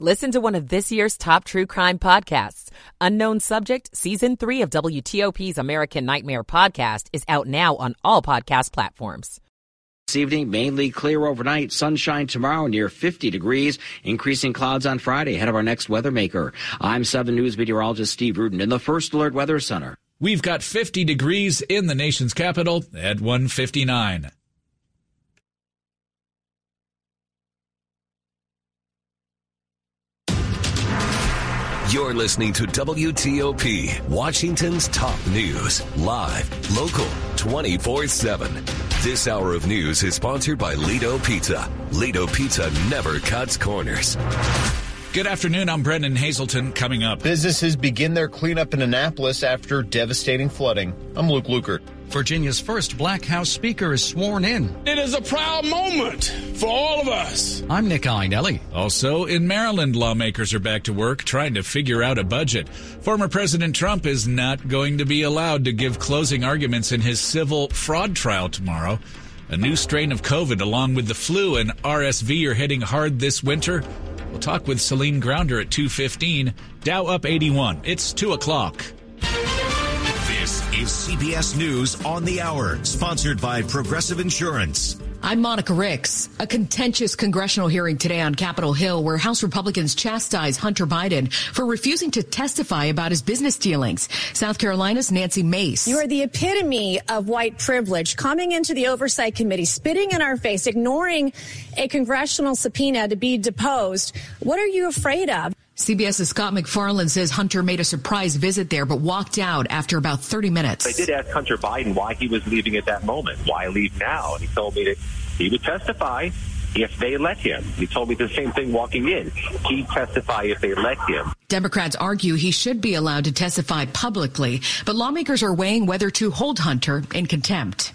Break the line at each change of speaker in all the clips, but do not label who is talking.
Listen to one of this year's top true crime podcasts. Unknown Subject, Season 3 of WTOP's American Nightmare podcast is out now on all podcast platforms.
This evening, mainly clear overnight. Sunshine tomorrow near 50 degrees. Increasing clouds on Friday ahead of our next weather maker. I'm 7 News meteorologist Steve Rudin in the First Alert Weather Center.
We've got 50 degrees in the nation's capital at 159.
You're listening to WTOP, Washington's top news, live, local, 24 7. This hour of news is sponsored by Ledo Pizza. Ledo Pizza never cuts corners.
Good afternoon. I'm Brendan Hazelton. Coming up.
Businesses begin their cleanup in Annapolis after devastating flooding. I'm Luke Lukert.
Virginia's first Black House Speaker is sworn in.
It is a proud moment for all of us.
I'm Nick Iannelli.
Also, in Maryland, lawmakers are back to work trying to figure out a budget. Former President Trump is not going to be allowed to give closing arguments in his civil fraud trial tomorrow. A new strain of COVID, along with the flu and RSV, are hitting hard this winter. Talk with Celine Gounder at 2.15. Dow up 81. It's 2 o'clock.
This is CBS News on the Hour, sponsored by Progressive Insurance.
I'm Monica Ricks. A contentious congressional hearing today on Capitol Hill where House Republicans chastise Hunter Biden for refusing to testify about his business dealings. South Carolina's Nancy Mace.
You are the epitome of white privilege coming into the Oversight Committee, spitting in our face, ignoring a congressional subpoena to be deposed. What are you afraid of?
CBS's Scott MacFarlane says Hunter made a surprise visit there, but walked out after about 30 minutes.
I did ask Hunter Biden why he was leaving at that moment. Why leave now? And he told me that he would testify if they let him. He told me the same thing walking in. He'd testify if they let him.
Democrats argue he should be allowed to testify publicly, but lawmakers are weighing whether to hold Hunter in contempt.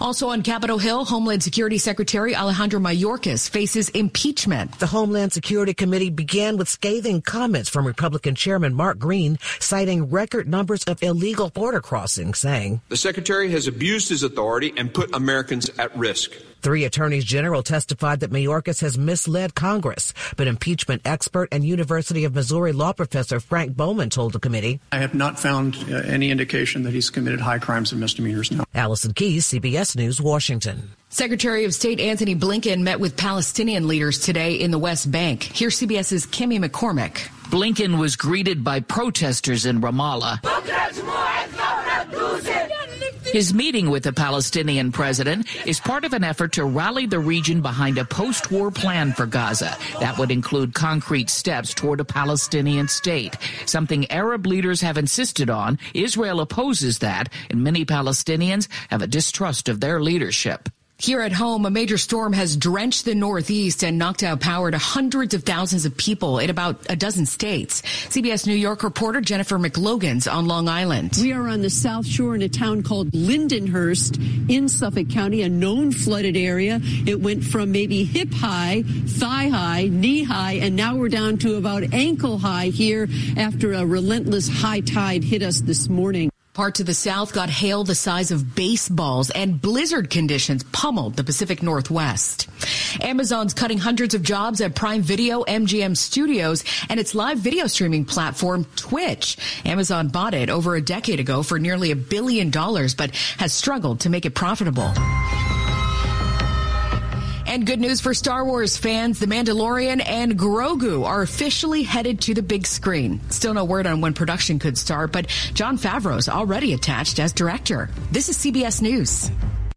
Also on Capitol Hill, Homeland Security Secretary Alejandro Mayorkas faces impeachment.
The Homeland Security Committee began with scathing comments from Republican Chairman Mark Green, citing record numbers of illegal border crossings, saying,
The Secretary has abused his authority and put Americans at risk.
Three attorneys general testified that Mayorkas has misled Congress, but impeachment expert and University of Missouri law professor Frank Bowman told the committee,
I have not found uh, any indication that he's committed high crimes and misdemeanors now.
Allison Keyes, CBS News, Washington.
Secretary of State Antony Blinken met with Palestinian leaders today in the West Bank. Here's CBS's Kimmy McCormick.
Blinken was greeted by protesters in Ramallah. His meeting with the Palestinian president is part of an effort to rally the region behind a post war plan for Gaza that would include concrete steps toward a Palestinian state, something Arab leaders have insisted on. Israel opposes that, and many Palestinians have a distrust of their leadership.
Here at home, a major storm has drenched the Northeast and knocked out power to hundreds of thousands of people in about a dozen states. CBS New York reporter Jennifer McLogan's on Long Island.
We are on the South Shore in a town called Lindenhurst in Suffolk County, a known flooded area. It went from maybe hip high, thigh high, knee high, and now we're down to about ankle high here after a relentless high tide hit us this morning.
Parts of the South got hail the size of baseballs and blizzard conditions pummeled the Pacific Northwest. Amazon's cutting hundreds of jobs at Prime Video, MGM Studios, and its live video streaming platform, Twitch. Amazon bought it over a decade ago for nearly a billion dollars, but has struggled to make it profitable. And good news for Star Wars fans, The Mandalorian and Grogu are officially headed to the big screen. Still no word on when production could start, but Jon Favreau's already attached as director. This is CBS News.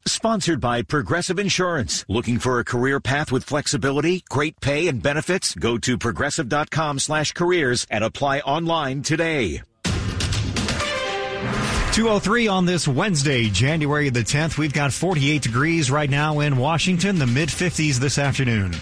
Sponsored by Progressive Insurance. Looking for a career path with flexibility, great pay, and benefits? Go to progressive.com slash careers and apply online today.
203 on this Wednesday, January the 10th. We've got 48 degrees right now in Washington, the mid 50s this afternoon.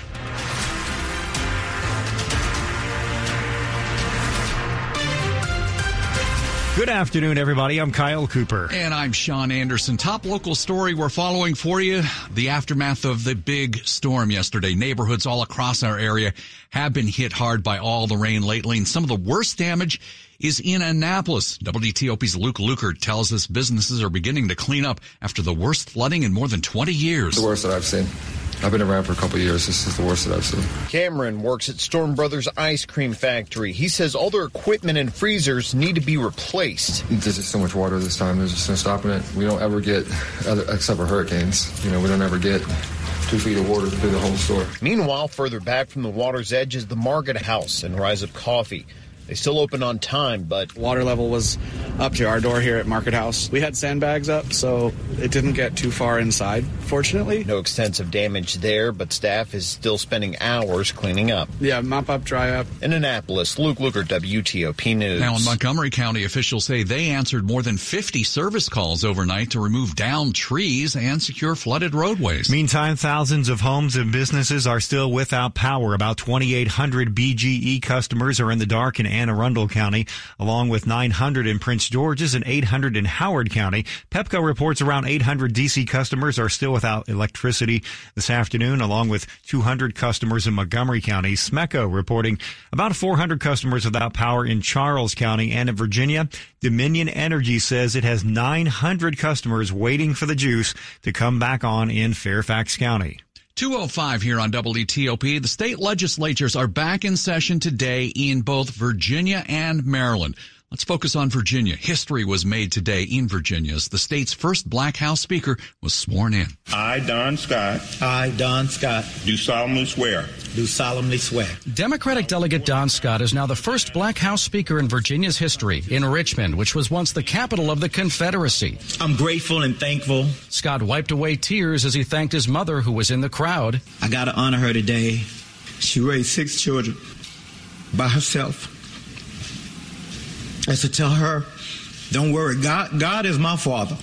Good afternoon, everybody. I'm Kyle Cooper.
And I'm Sean Anderson. Top local story we're following for you. The aftermath of the big storm yesterday. Neighborhoods all across our area have been hit hard by all the rain lately. And some of the worst damage is in Annapolis. WTOP's Luke Lukert tells us businesses are beginning to clean up after the worst flooding in more than 20 years.
The worst that I've seen. I've been around for a couple years. This is the worst that I've seen.
Cameron works at Storm Brothers Ice Cream Factory. He says all their equipment and freezers need to be replaced.
There's just so much water this time. There's just no stopping it. We don't ever get, other, except for hurricanes, you know, we don't ever get two feet of water through the whole store.
Meanwhile, further back from the water's edge is the Market House and Rise Up Coffee. They still opened on time, but
water level was up to our door here at Market House. We had sandbags up, so it didn't get too far inside, fortunately.
No extensive damage there, but staff is still spending hours cleaning up.
Yeah, mop up, dry up.
In Annapolis, Luke Lukert, WTOP News.
Now in Montgomery County, officials say they answered more than 50 service calls overnight to remove downed trees and secure flooded roadways.
Meantime, thousands of homes and businesses are still without power. About 2,800 BGE customers are in the dark in Anne Arundel County, along with 900 in Prince George's and 800 in Howard County. Pepco reports around 800 DC customers are still without electricity this afternoon, along with 200 customers in Montgomery County. SMECO reporting about 400 customers without power in Charles County and in Virginia. Dominion Energy says it has 900 customers waiting for the juice to come back on in Fairfax County.
205 here on WTOP. The state legislatures are back in session today in both Virginia and Maryland. Let's focus on Virginia. History was made today in Virginia as the state's first black House Speaker was sworn in.
I, Don Scott.
I, Don Scott.
Do solemnly swear.
Do solemnly swear.
Democratic Delegate Don Scott is now the first black House Speaker in Virginia's history in Richmond, which was once the capital of the Confederacy.
I'm grateful and thankful.
Scott wiped away tears as he thanked his mother, who was in the crowd.
I got to honor her today. She raised six children by herself. And to tell her, don't worry, God, God is my father,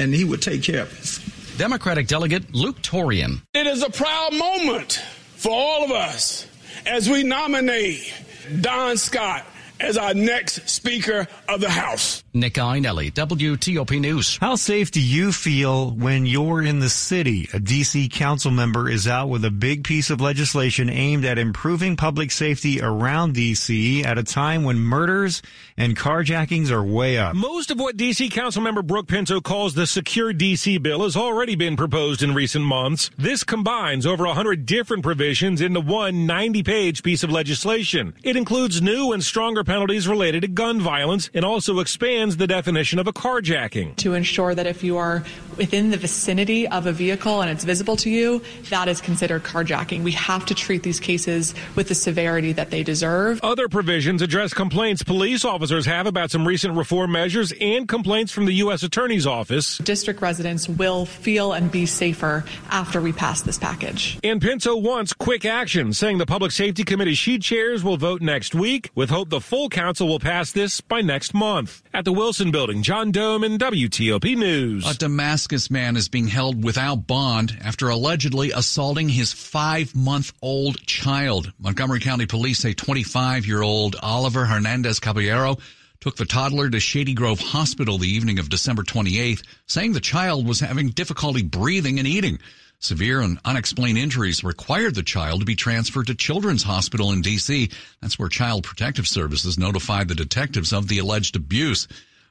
and He would take care of us.
Democratic Delegate Luke Torian.
It is a proud moment for all of us as we nominate Don Scott as our next Speaker of the House.
Nick Iannelli, WTOP News.
How safe do you feel when you're in the city? A DC council member is out with a big piece of legislation aimed at improving public safety around DC at a time when murders and carjackings are way up.
Most of what DC Councilmember Brooke Pinto calls the Secure DC bill has already been proposed in recent months. This combines over 100 different provisions into one 90 page piece of legislation. It includes new and stronger penalties related to gun violence and also expands the definition of a carjacking.
To ensure that if you are within the vicinity of a vehicle and it's visible to you, that is considered carjacking. We have to treat these cases with the severity that they deserve.
Other provisions address complaints police officers have about some recent reform measures and complaints from the U.S. Attorney's Office.
District residents will feel and be safer after we pass this package.
And Pinto wants quick action, saying the Public Safety Committee she chairs will vote next week, with hope the full council will pass this by next month. At the Wilson Building, John Domen WTOP News.
A Damascus man is being held without bond after allegedly assaulting his five month old child. Montgomery County police say 25 year old Oliver Hernandez Caballero took the toddler to Shady Grove Hospital the evening of December 28th, saying the child was having difficulty breathing and eating. Severe and unexplained injuries required the child to be transferred to Children's Hospital in D.C. That's where Child Protective Services notified the detectives of the alleged abuse.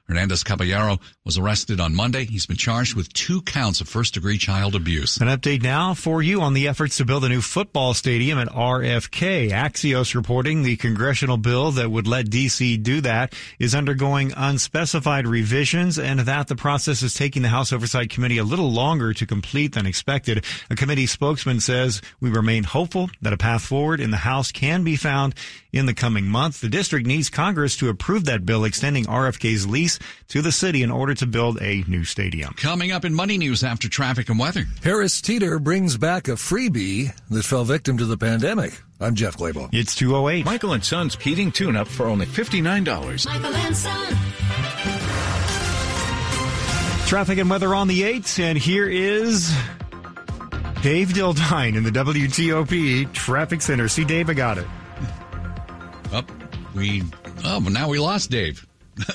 Hernandez Caballero was arrested on Monday. He's been charged with two counts of first degree child abuse.
An update now for you on the efforts to build a new football stadium at RFK. Axios reporting the congressional bill that would let DC do that is undergoing unspecified revisions and that the process is taking the House Oversight Committee a little longer to complete than expected. A committee spokesman says we remain hopeful that a path forward in the House can be found in the coming month. The district needs Congress to approve that bill extending RFK's lease to the city in order to build a new stadium.
Coming up in Money News after traffic and weather.
Harris Teeter brings back a freebie that fell victim to the pandemic. I'm Jeff Clabaugh.
It's 208.
Michael and Son's heating tune up for only $59.
Michael and Son.
Traffic and weather on the 8th, and here is Dave Dildine in the WTOP Traffic Center. See, Dave, I got it.
Up, oh, we, oh, now we lost Dave.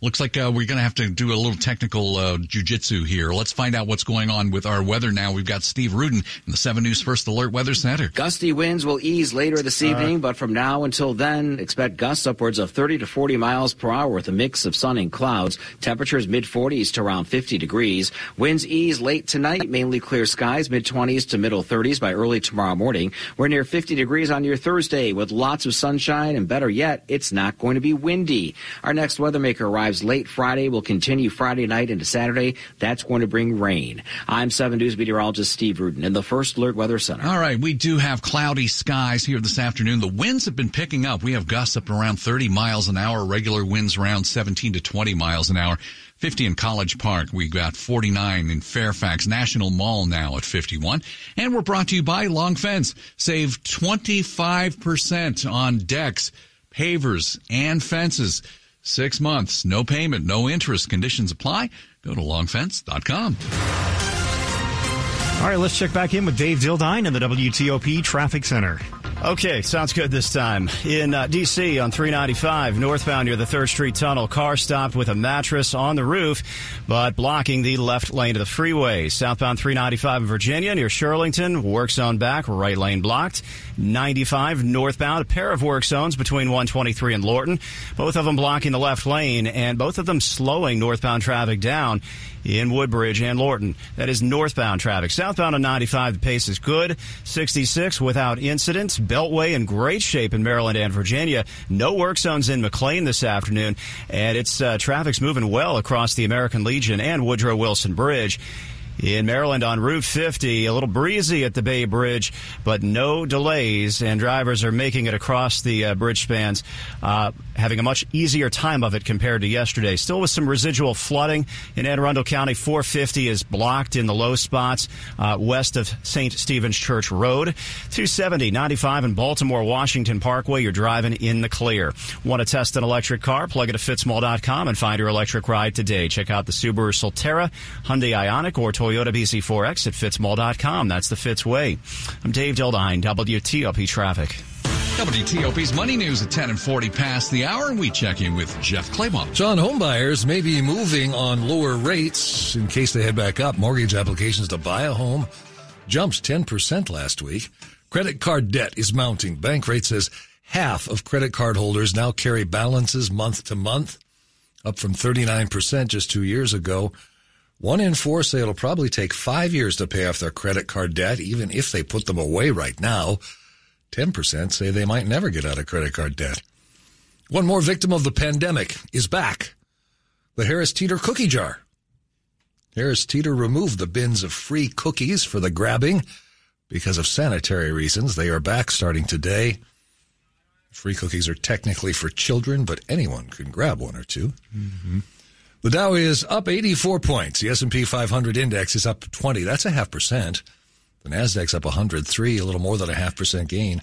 Looks like uh, we're going to have to do a little technical uh, jujitsu here. Let's find out what's going on with our weather now. We've got Steve Rudin in the 7 News First Alert Weather Center.
Gusty winds will ease later this evening, but from now until then, expect gusts upwards of 30 to 40 miles per hour with a mix of sun and clouds. Temperatures mid 40s to around 50 degrees. Winds ease late tonight, mainly clear skies, mid 20s to middle 30s by early tomorrow morning. We're near 50 degrees on your Thursday with lots of sunshine, and better yet, it's not going to be windy. Our next weather maker arrives late Friday, will continue Friday night into Saturday. That's going to bring rain. I'm 7 News meteorologist Steve Rudin in the First Alert Weather Center.
All right, we do have cloudy skies here this afternoon. The winds have been picking up. We have gusts up around 30 miles an hour, regular winds around 17 to 20 miles an hour. 50 in College Park. We got 49 in Fairfax National Mall now at 51. And we're brought to you by Long Fence. Save 25% on decks, pavers, and fences. Six months, no payment, no interest. Conditions apply. Go to longfence.com.
All right, let's check back in with Dave Dildine in the WTOP Traffic Center.
Okay, sounds good this time. In uh, D.C. on 395, northbound near the 3rd Street Tunnel, car stopped with a mattress on the roof, but blocking the left lane of the freeway. Southbound 395 in Virginia near Shirlington, work zone back, right lane blocked. 95 northbound, a pair of work zones between 123 and Lorton, both of them blocking the left lane, and both of them slowing northbound traffic down in Woodbridge and Lorton. That is northbound traffic. Southbound on 95, the pace is good. 66 without incidents. Beltway in great shape in Maryland and Virginia. No work zones in McLean this afternoon, and it's uh, traffic's moving well across the American Legion and Woodrow Wilson Bridge in Maryland on Route 50. A little breezy at the Bay Bridge, but no delays, and drivers are making it across the uh, bridge spans, uh, having a much easier time of it compared to yesterday. Still with some residual flooding in Anne Arundel County. 450 is blocked in the low spots uh, west of St. Stephen's Church Road. 270, 95 in Baltimore Washington Parkway. You're driving in the clear. Want to test an electric car? Plug it at fitzmall.com and find your electric ride today. Check out the Subaru Solterra, Hyundai Ioniq, or Toyota BZ4X at fitzmall.com. That's the Fitz way. I'm Dave Dildine, WTOP Traffic.
WTOP's Money News at 10 and 40 past the hour, and we check in with Jeff Claymont.
John, homebuyers may be moving on lower rates in case they head back up. Mortgage applications to buy a home jumps 10% last week. Credit card debt is mounting. Bankrate says half of credit card holders now carry balances month to month, up from 39% just two years ago. One in four say it'll probably take five years to pay off their credit card debt, even if they put them away right now. 10% say they might never get out of credit card debt. One more victim of the pandemic is back. The Harris Teeter cookie jar. Harris Teeter removed the bins of free cookies for the grabbing because of sanitary reasons. They are back starting today. Free cookies are technically for children, but anyone can grab one or 2 mm-hmm. The Dow is up 84 points. The S&P 500 index is up 20. That's a half percent. The Nasdaq's up 103, a little more than a half percent gain.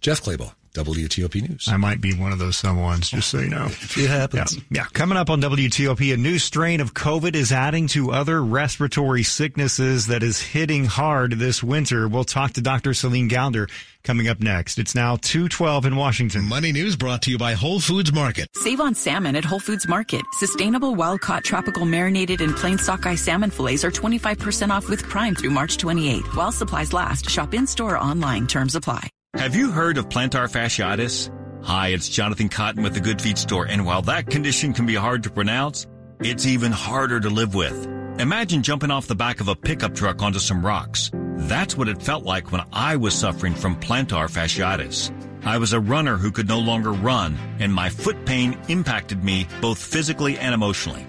Jeff Clabaugh, WTOP News.
I might be one of those someones, just so you know.
it happens.
Yeah. yeah. Coming up on WTOP, a new strain of COVID is adding to other respiratory sicknesses that is hitting hard this winter. We'll talk to Dr. Celine Gounder coming up next. It's now 212 in Washington.
Money News brought to you by Whole Foods Market.
Save on salmon at Whole Foods Market. Sustainable wild-caught tropical marinated and plain sockeye salmon fillets are 25% off with Prime through March 28. While supplies last, shop in-store or online. Terms apply.
Have you heard of plantar fasciitis? Hi, it's Jonathan Cotton with the Good Feet Store, and while that condition can be hard to pronounce, it's even harder to live with. Imagine jumping off the back of a pickup truck onto some rocks. That's what it felt like when I was suffering from plantar fasciitis. I was a runner who could no longer run, and my foot pain impacted me both physically and emotionally.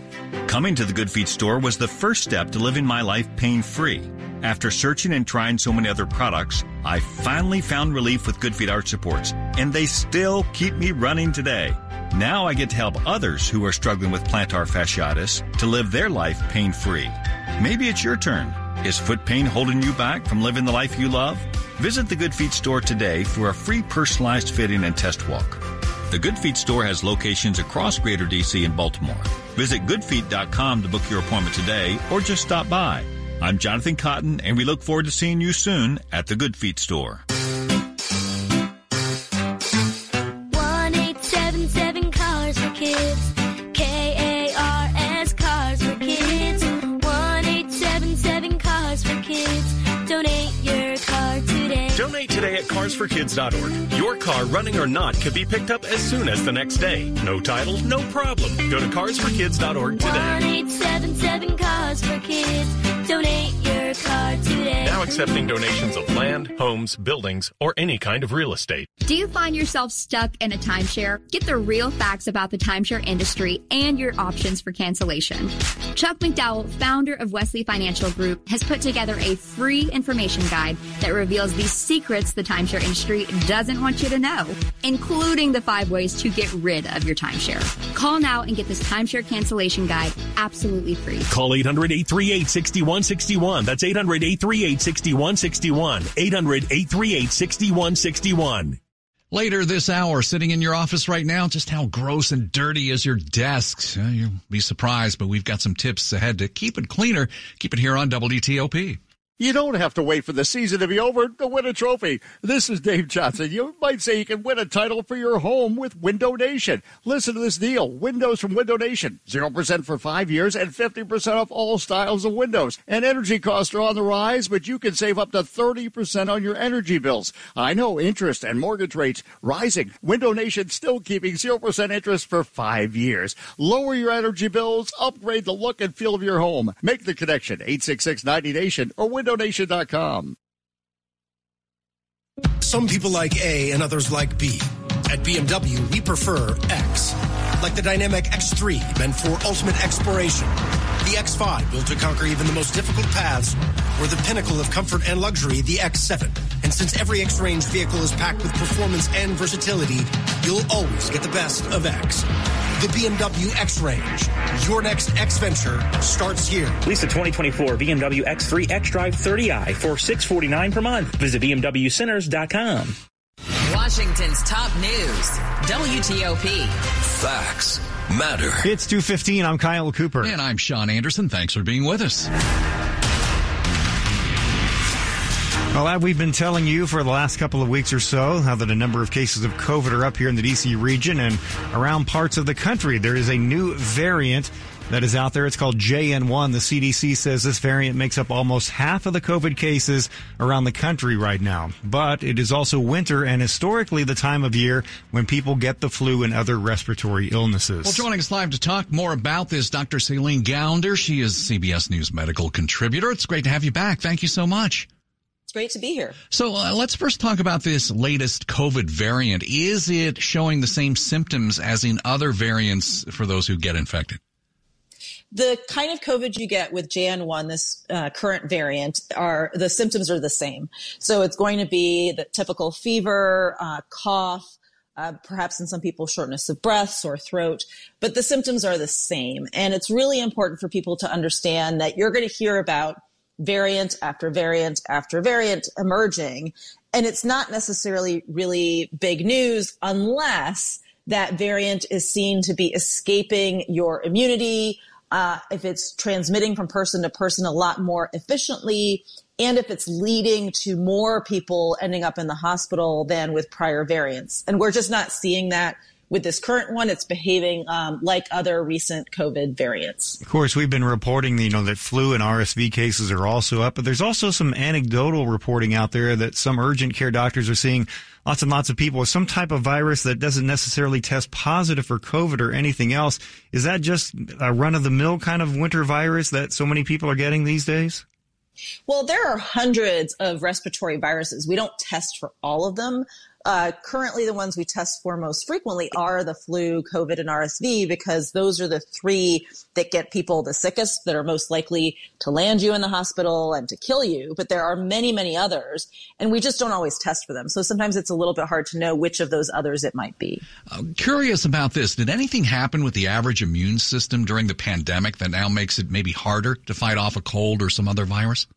Coming to the Good Feet store was the first step to living my life pain free. After searching and trying so many other products, I finally found relief with Good Feet Arch Supports, and they still keep me running today. Now I get to help others who are struggling with plantar fasciitis to live their life pain free. Maybe it's your turn. Is foot pain holding you back from living the life you love? Visit the Good Feet store today for a free personalized fitting and test walk. The Good Feet store has locations across Greater DC and Baltimore. Visit goodfeet.com to book your appointment today or just stop by. I'm Jonathan Cotton, and we look forward to seeing you soon at the Good Feet store.
carsforkids.org. Your car, running or not, can be picked up as soon as the next day. No title, no problem. Go to carsforkids.org today.
1877 Cars for Kids. Donate.
Now accepting donations of land, homes, buildings, or any kind of real estate.
Do you find yourself stuck in a timeshare? Get the real facts about the timeshare industry and your options for cancellation. Chuck McDowell, founder of Wesley Financial Group, has put together a free information guide that reveals the secrets the timeshare industry doesn't want you to know, including the five ways to get rid of your timeshare. Call now and get this timeshare cancellation guide absolutely free.
Call 800 838 6161. That's 800 838 6161. 800 838 6161.
Later this hour, sitting in your office right now, just how gross and dirty is your desk? You'll be surprised, but we've got some tips ahead to keep it cleaner. Keep it here on WTOP.
You don't have to wait for the season to be over to win a trophy. This is Dave Johnson. You might say you can win a title for your home with Window Nation. Listen to this deal. Windows from Window Nation. 0% for five years and 50% off all styles of windows. And energy costs are on the rise, but you can save up to 30% on your energy bills. I know interest and mortgage rates rising. Window Nation still keeping 0% interest for five years. Lower your energy bills, upgrade the look and feel of your home. Make the connection. 866 90 Nation or Window windowNation.com.
Some people like A and others like B. At BMW, we prefer X. Like the dynamic X3, meant for ultimate exploration. The X5, built to conquer even the most difficult paths. Or the pinnacle of comfort and luxury, the X7. And since every X-Range vehicle is packed with performance and versatility, you'll always get the best of X. The BMW X-Range. Your next X venture starts here.
Lease a 2024 BMW X3 xDrive 30i for 649 per month. Visit BMWCenters.com.
Washington's top news. WTOP.
Facts matter.
It's 215. I'm Kyle Cooper.
And I'm Sean Anderson. Thanks for being with us.
Well, we've been telling you for the last couple of weeks or so how that a number of cases of COVID are up here in the DC region and around parts of the country. There is a new variant that is out there. It's called JN1. The CDC says this variant makes up almost half of the COVID cases around the country right now. But it is also winter and historically the time of year when people get the flu and other respiratory illnesses.
Well, joining us live to talk more about this, Dr. Celine Gounder. She is CBS News medical contributor. It's great to have you back. Thank you so much It's
great to be here.
So uh, let's first talk about this latest COVID variant. Is it showing the same symptoms as in other variants for those who get infected?
The kind of COVID you get with JN1, this uh, current variant, are the symptoms are the same. So it's going to be the typical fever, uh, cough, uh, perhaps in some people shortness of breath, sore throat, but the symptoms are the same. And it's really important for people to understand that you're going to hear about variant after variant after variant emerging. And it's not necessarily really big news unless that variant is seen to be escaping your immunity, uh, if it's transmitting from person to person a lot more efficiently, and if it's leading to more people ending up in the hospital than with prior variants. And we're just not seeing that with this current one, it's behaving um, like other recent COVID variants.
Of course, we've been reporting, you know, that flu and RSV cases are also up, but there's also some anecdotal reporting out there that some urgent care doctors are seeing lots and lots of people with some type of virus that doesn't necessarily test positive for COVID or anything else. Is that just a run of the mill kind of winter virus that so many people are getting these days?
Well, there are hundreds of respiratory viruses. We don't test for all of them, uh, currently, the ones we test for most frequently are the flu, COVID, and RSV because those are the three that get people the sickest, that are most likely to land you in the hospital and to kill you. But there are many, many others, and we just don't always test for them. So sometimes it's a little bit hard to know which of those others it might be.
I'm curious about this. Did anything happen with the average immune system during the pandemic that now makes it maybe harder to fight off a cold or some other virus?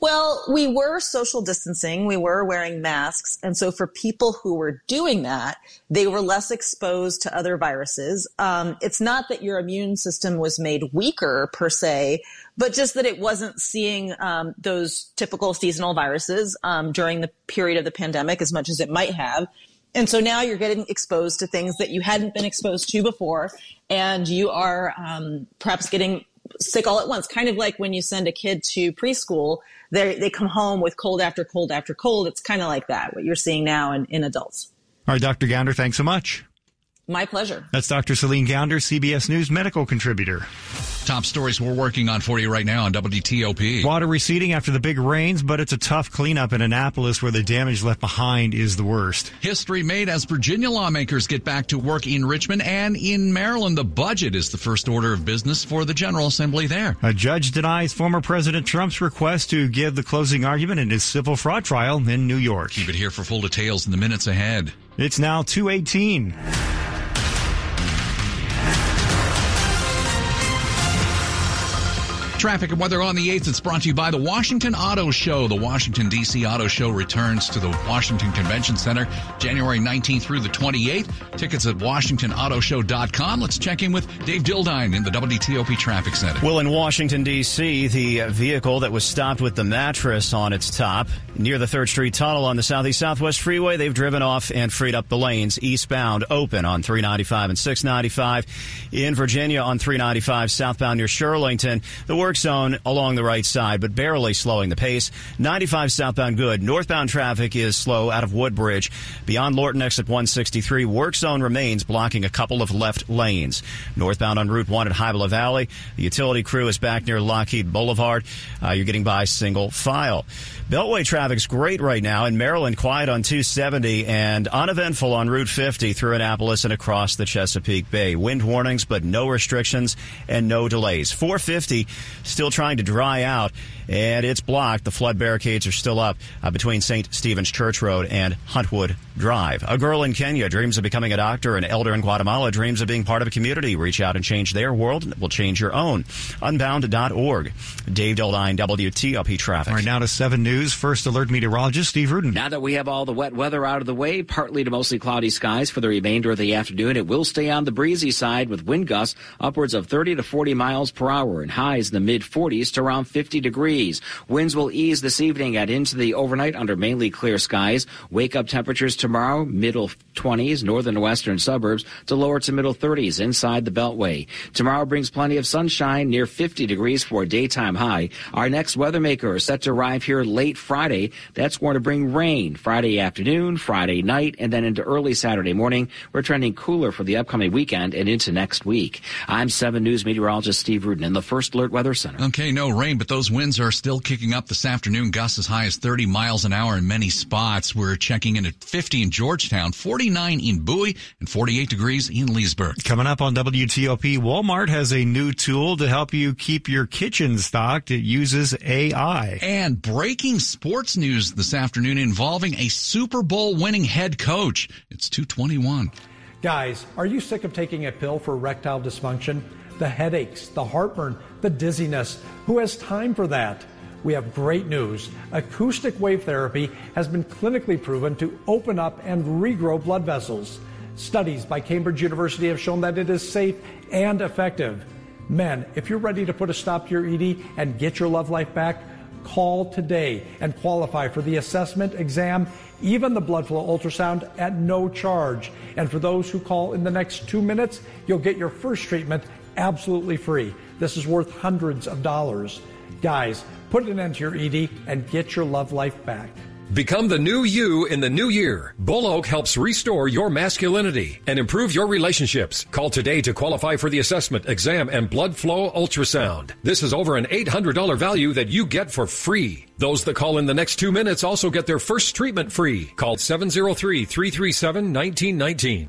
Well, we were social distancing. We were wearing masks. And so for people who were doing that, they were less exposed to other viruses. Um, it's not that your immune system was made weaker per se, but just that it wasn't seeing um, those typical seasonal viruses um, during the period of the pandemic as much as it might have. And so now you're getting exposed to things that you hadn't been exposed to before, and you are um, perhaps getting sick all at once. Kind of like when you send a kid to preschool, they they come home with cold after cold after cold. It's kind of like that. What you're seeing now in, in adults.
All right, Dr. Gounder, thanks so much.
My pleasure.
That's Dr. Celine Gounder, CBS News medical contributor.
Top stories we're working on for you right now on WTOP.
Water receding after the big rains, but it's a tough cleanup in Annapolis where the damage left behind is the worst.
History made as Virginia lawmakers get back to work in Richmond and in Maryland. The budget is the first order of business for the General Assembly there.
A judge denies former President Trump's request to give the closing argument in his civil fraud trial in New York.
Keep it here for full details in the minutes ahead.
It's now 218.
Traffic and weather on the 8th. It's brought to you by the Washington Auto Show. The Washington, D.C. Auto Show returns to the Washington Convention Center January 19th through the 28th. Tickets at WashingtonAutoShow.com. Let's check in with Dave Dildine in the WTOP Traffic Center.
Well, in Washington, D.C., the vehicle that was stopped with the mattress on its top near the 3rd Street Tunnel on the Southeast Southwest Freeway, they've driven off and freed up the lanes eastbound open on 395 and 695. In Virginia on 395 southbound near Shirlington, the work zone along the right side, but barely slowing the pace. 95 southbound good. Northbound traffic is slow out of Woodbridge. Beyond Lorton exit 163, work zone remains blocking a couple of left lanes. Northbound on Route 1 at Hybla Valley, the utility crew is back near Lockheed Boulevard. Uh, you're getting by single file. Beltway traffic's great right now in Maryland, quiet on 270 and uneventful on Route 50 through Annapolis and across the Chesapeake Bay. Wind warnings, but no restrictions and no delays. 450 still trying to dry out and it's blocked. The flood barricades are still up uh, between St. Stephen's Church Road and Huntwood Drive. A girl in Kenya dreams of becoming a doctor. An elder in Guatemala dreams of being part of a community. Reach out and change their world, and it will change your own. Unbound.org. Dave Dildine, WTOP Traffic.
All right, now to 7 News. First alert meteorologist Steve Rudin.
Now that we have all the wet weather out of the way, partly to mostly cloudy skies for the remainder of the afternoon, it will stay on the breezy side with wind gusts upwards of 30 to 40 miles per hour and highs in the mid 40s to around 50 degrees. Winds will ease this evening and into the overnight under mainly clear skies. Wake up temperatures tomorrow, middle 20s, northern and western suburbs to lower to middle 30s inside the Beltway. Tomorrow brings plenty of sunshine near 50 degrees for a daytime high. Our next weather maker is set to arrive here late Friday. That's going to bring rain Friday afternoon, Friday night, and then into early Saturday morning. We're trending cooler for the upcoming weekend and into next week. I'm 7 News meteorologist Steve Rudin in the First Alert Weather Center.
Okay, no rain, but those winds are still kicking up this afternoon. Gusts as high as 30 miles an hour in many spots. We're checking in at 50 in Georgetown, 49 in Bowie, and 48 degrees in Leesburg.
Coming up on WTOP, Walmart has a new tool to help you keep your kitchen stocked. It uses AI.
And breaking sports news this afternoon involving a Super Bowl winning head coach. It's 221.
Guys, are you sick of taking a pill for erectile dysfunction? The headaches, the heartburn, the dizziness. Who has time for that? we have great news. Acoustic wave therapy has been clinically proven to open up and regrow blood vessels. Studies by Cambridge University have shown that it is safe and effective. Men, if you're ready to put a stop to your ED and get your love life back, call today and qualify for the assessment, exam, even the blood flow ultrasound at no charge. And for those who call in the next two minutes, you'll get your first treatment absolutely free. This is worth hundreds of dollars. Guys, put an end to your ED and get your love life back.
Become the new you in the new year. Bull Oak helps restore your masculinity and improve your relationships. Call today to qualify for the assessment, exam, and blood flow ultrasound. This is over an $800 value that you get for free. Those that call in the next two minutes also get their first treatment free. Call 703 337 1919.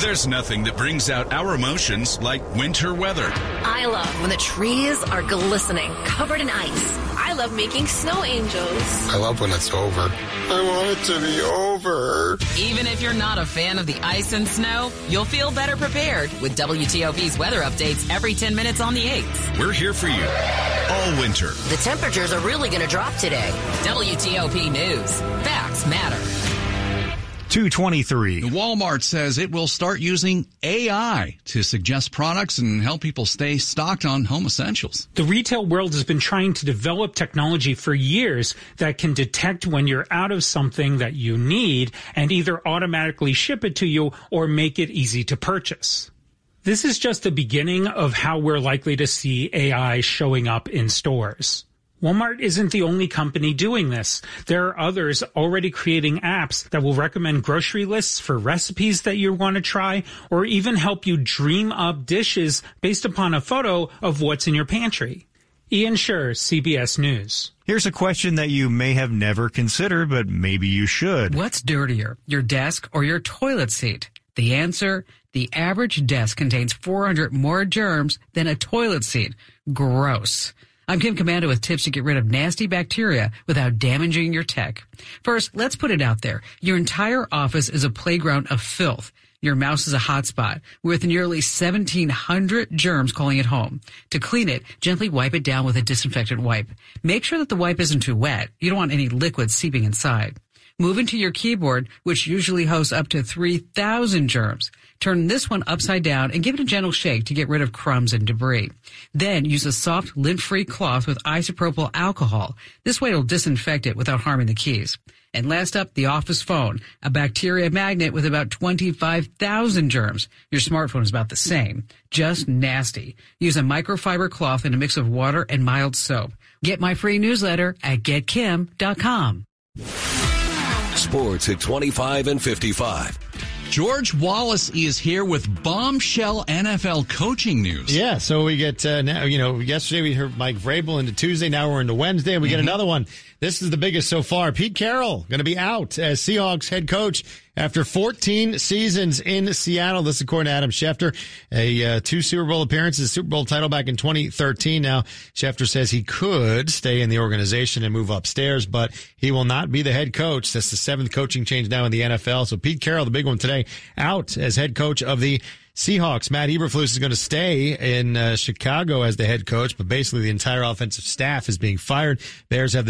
There's nothing that brings out our emotions like winter weather.
I love when the trees are glistening, covered in ice. I
love making snow angels.
I love when it's over. I want it to be over.
Even if you're not a fan of the ice and snow, you'll feel better prepared with WTOP's weather updates every 10 minutes on the 8th.
We're here for you all winter.
The temperatures are really going to drop today.
WTOP News. Facts matter.
223.
Walmart says it will start using AI to suggest products and help people stay stocked on home essentials.
The retail world has been trying to develop technology for years that can detect when you're out of something that you need and either automatically ship it to you or make it easy to purchase. This is just the beginning of how we're likely to see AI showing up in stores. Walmart isn't the only company doing this. There are others already creating apps that will recommend grocery lists for recipes that you want to try or even help you dream up dishes based upon a photo of what's in your pantry. Ian Sherr, CBS News.
Here's a question that you may have never considered, but maybe you should.
What's dirtier, your desk or your toilet seat? The answer, the average desk contains 400 more germs than a toilet seat. Gross. I'm Kim Komando with tips to get rid of nasty bacteria without damaging your tech. First, let's put it out there. Your entire office is a playground of filth. Your mouse is a hotspot with nearly 1700 germs calling it home. To clean it, gently wipe it down with a disinfectant wipe. Make sure that the wipe isn't too wet. You don't want any liquid seeping inside. Move into your keyboard, which usually hosts up to 3,000 germs. Turn this one upside down and give it a gentle shake to get rid of crumbs and debris. Then use a soft lint-free cloth with isopropyl alcohol. This way it'll disinfect it without harming the keys. And last up, the office phone, a bacteria magnet with about 25,000 germs. Your smartphone is about the same. Just nasty. Use a microfiber cloth and a mix of water and mild soap. Get my free newsletter at getkim.com.
Sports at 25 and 55.
George Wallace is here with bombshell NFL coaching news.
Yeah, so we get uh, now. You know, yesterday we heard Mike Vrabel into Tuesday. Now we're into Wednesday, and we mm-hmm. get another one. This is the biggest so far. Pete Carroll going to be out as Seahawks head coach after 14 seasons in Seattle. This is according to Adam Schefter, a uh, two Super Bowl appearances, Super Bowl title back in 2013. Now Schefter says he could stay in the organization and move upstairs, but he will not be the head coach. That's the seventh coaching change now in the NFL. So Pete Carroll, the big one today, out as head coach of the Seahawks, Matt Eberflus is going to stay in uh, Chicago as the head coach, but basically the entire offensive staff is being fired. Bears have the